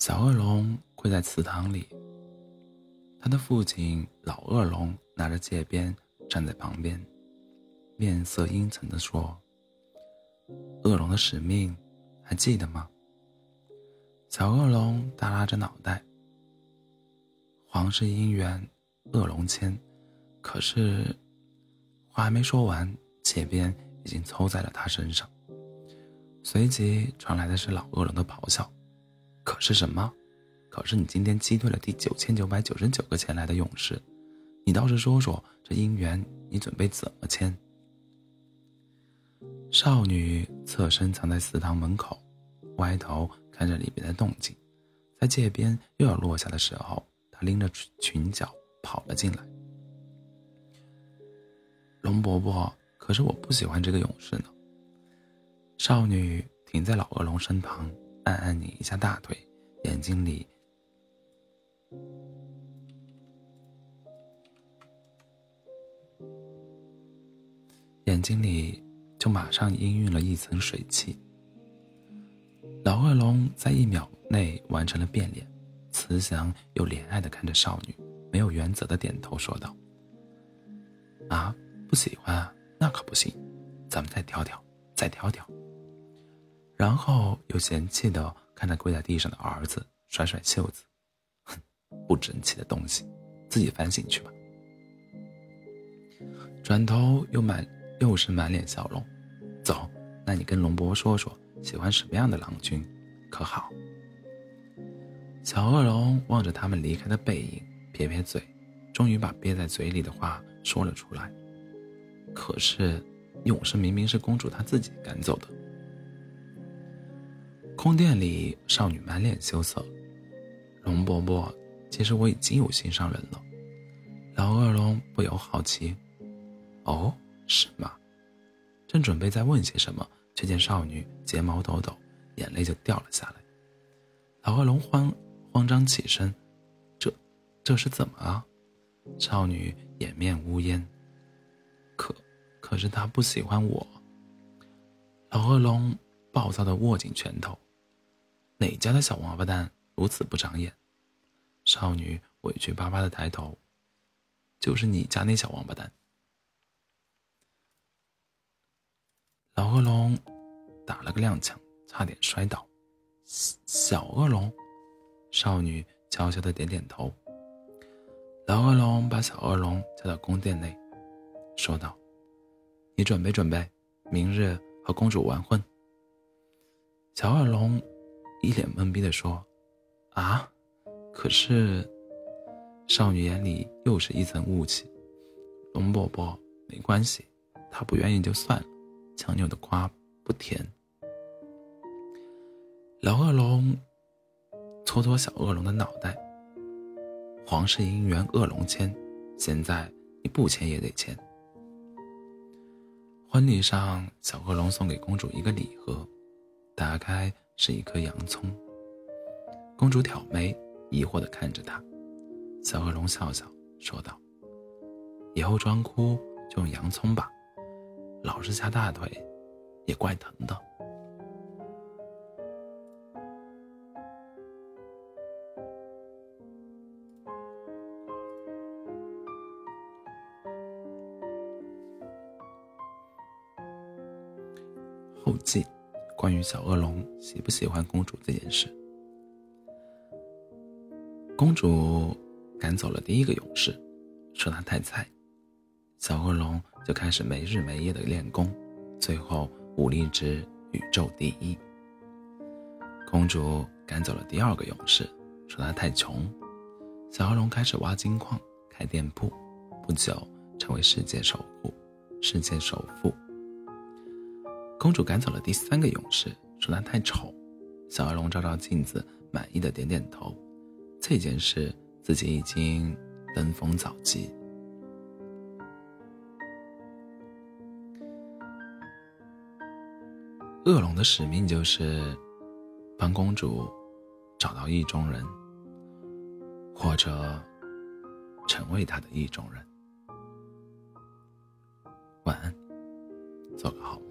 小恶龙跪在祠堂里，他的父亲老恶龙拿着戒鞭站在旁边，面色阴沉地说：“恶龙的使命还记得吗？”小恶龙耷拉着脑袋。皇室姻缘，恶龙签。可是，话还没说完，戒鞭已经抽在了他身上。随即传来的是老恶龙的咆哮：“可是什么？可是你今天击退了第九千九百九十九个前来的勇士，你倒是说说，这姻缘你准备怎么签？”少女侧身藏在祠堂门口，歪头看着里面的动静。在界边又要落下的时候，她拎着裙角跑了进来。龙伯伯，可是我不喜欢这个勇士呢。少女停在老恶龙身旁，暗暗拧一下大腿，眼睛里，眼睛里就马上氤氲了一层水汽。老恶龙在一秒内完成了变脸，慈祥又怜爱的看着少女，没有原则的点头说道：“啊，不喜欢，那可不行，咱们再挑挑，再挑挑。”然后又嫌弃的看着跪在地上的儿子，甩甩袖子，哼，不争气的东西，自己反省去吧。转头又满又是满脸笑容，走，那你跟龙伯说说，喜欢什么样的郎君，可好？小恶龙望着他们离开的背影，撇撇嘴，终于把憋在嘴里的话说了出来。可是，勇士明明是公主她自己赶走的。宫殿里，少女满脸羞涩。龙伯伯，其实我已经有心上人了。老恶龙不由好奇：“哦，是吗？”正准备再问些什么，却见少女睫毛抖抖，眼泪就掉了下来。老恶龙慌慌张起身：“这，这是怎么啊？”少女掩面呜咽：“可，可是他不喜欢我。”老恶龙暴躁地握紧拳头。哪家的小王八蛋如此不长眼？少女委屈巴巴的抬头。就是你家那小王八蛋。老恶龙打了个踉跄，差点摔倒。小恶龙，少女悄悄的点点头。老恶龙把小恶龙叫到宫殿内，说道：“你准备准备，明日和公主完婚。”小恶龙。一脸懵逼的说：“啊，可是……”少女眼里又是一层雾气。龙伯伯，没关系，他不愿意就算了，强扭的瓜不甜。老恶龙搓搓小恶龙的脑袋：“皇室姻缘，恶龙签，现在你不签也得签。”婚礼上，小恶龙送给公主一个礼盒，打开。是一颗洋葱。公主挑眉，疑惑的看着他。小恶龙笑笑说道：“以后装哭就用洋葱吧，老是掐大腿，也怪疼的。”后记。关于小恶龙喜不喜欢公主这件事，公主赶走了第一个勇士，说他太菜，小恶龙就开始没日没夜的练功，最后武力值宇宙第一。公主赶走了第二个勇士，说他太穷，小恶龙开始挖金矿、开店铺，不久成为世界首富，世界首富。公主赶走了第三个勇士，说他太丑。小恶龙照照镜子，满意的点点头。这件事自己已经登峰造极。恶龙的使命就是帮公主找到意中人，或者成为他的意中人。晚安，做个好梦。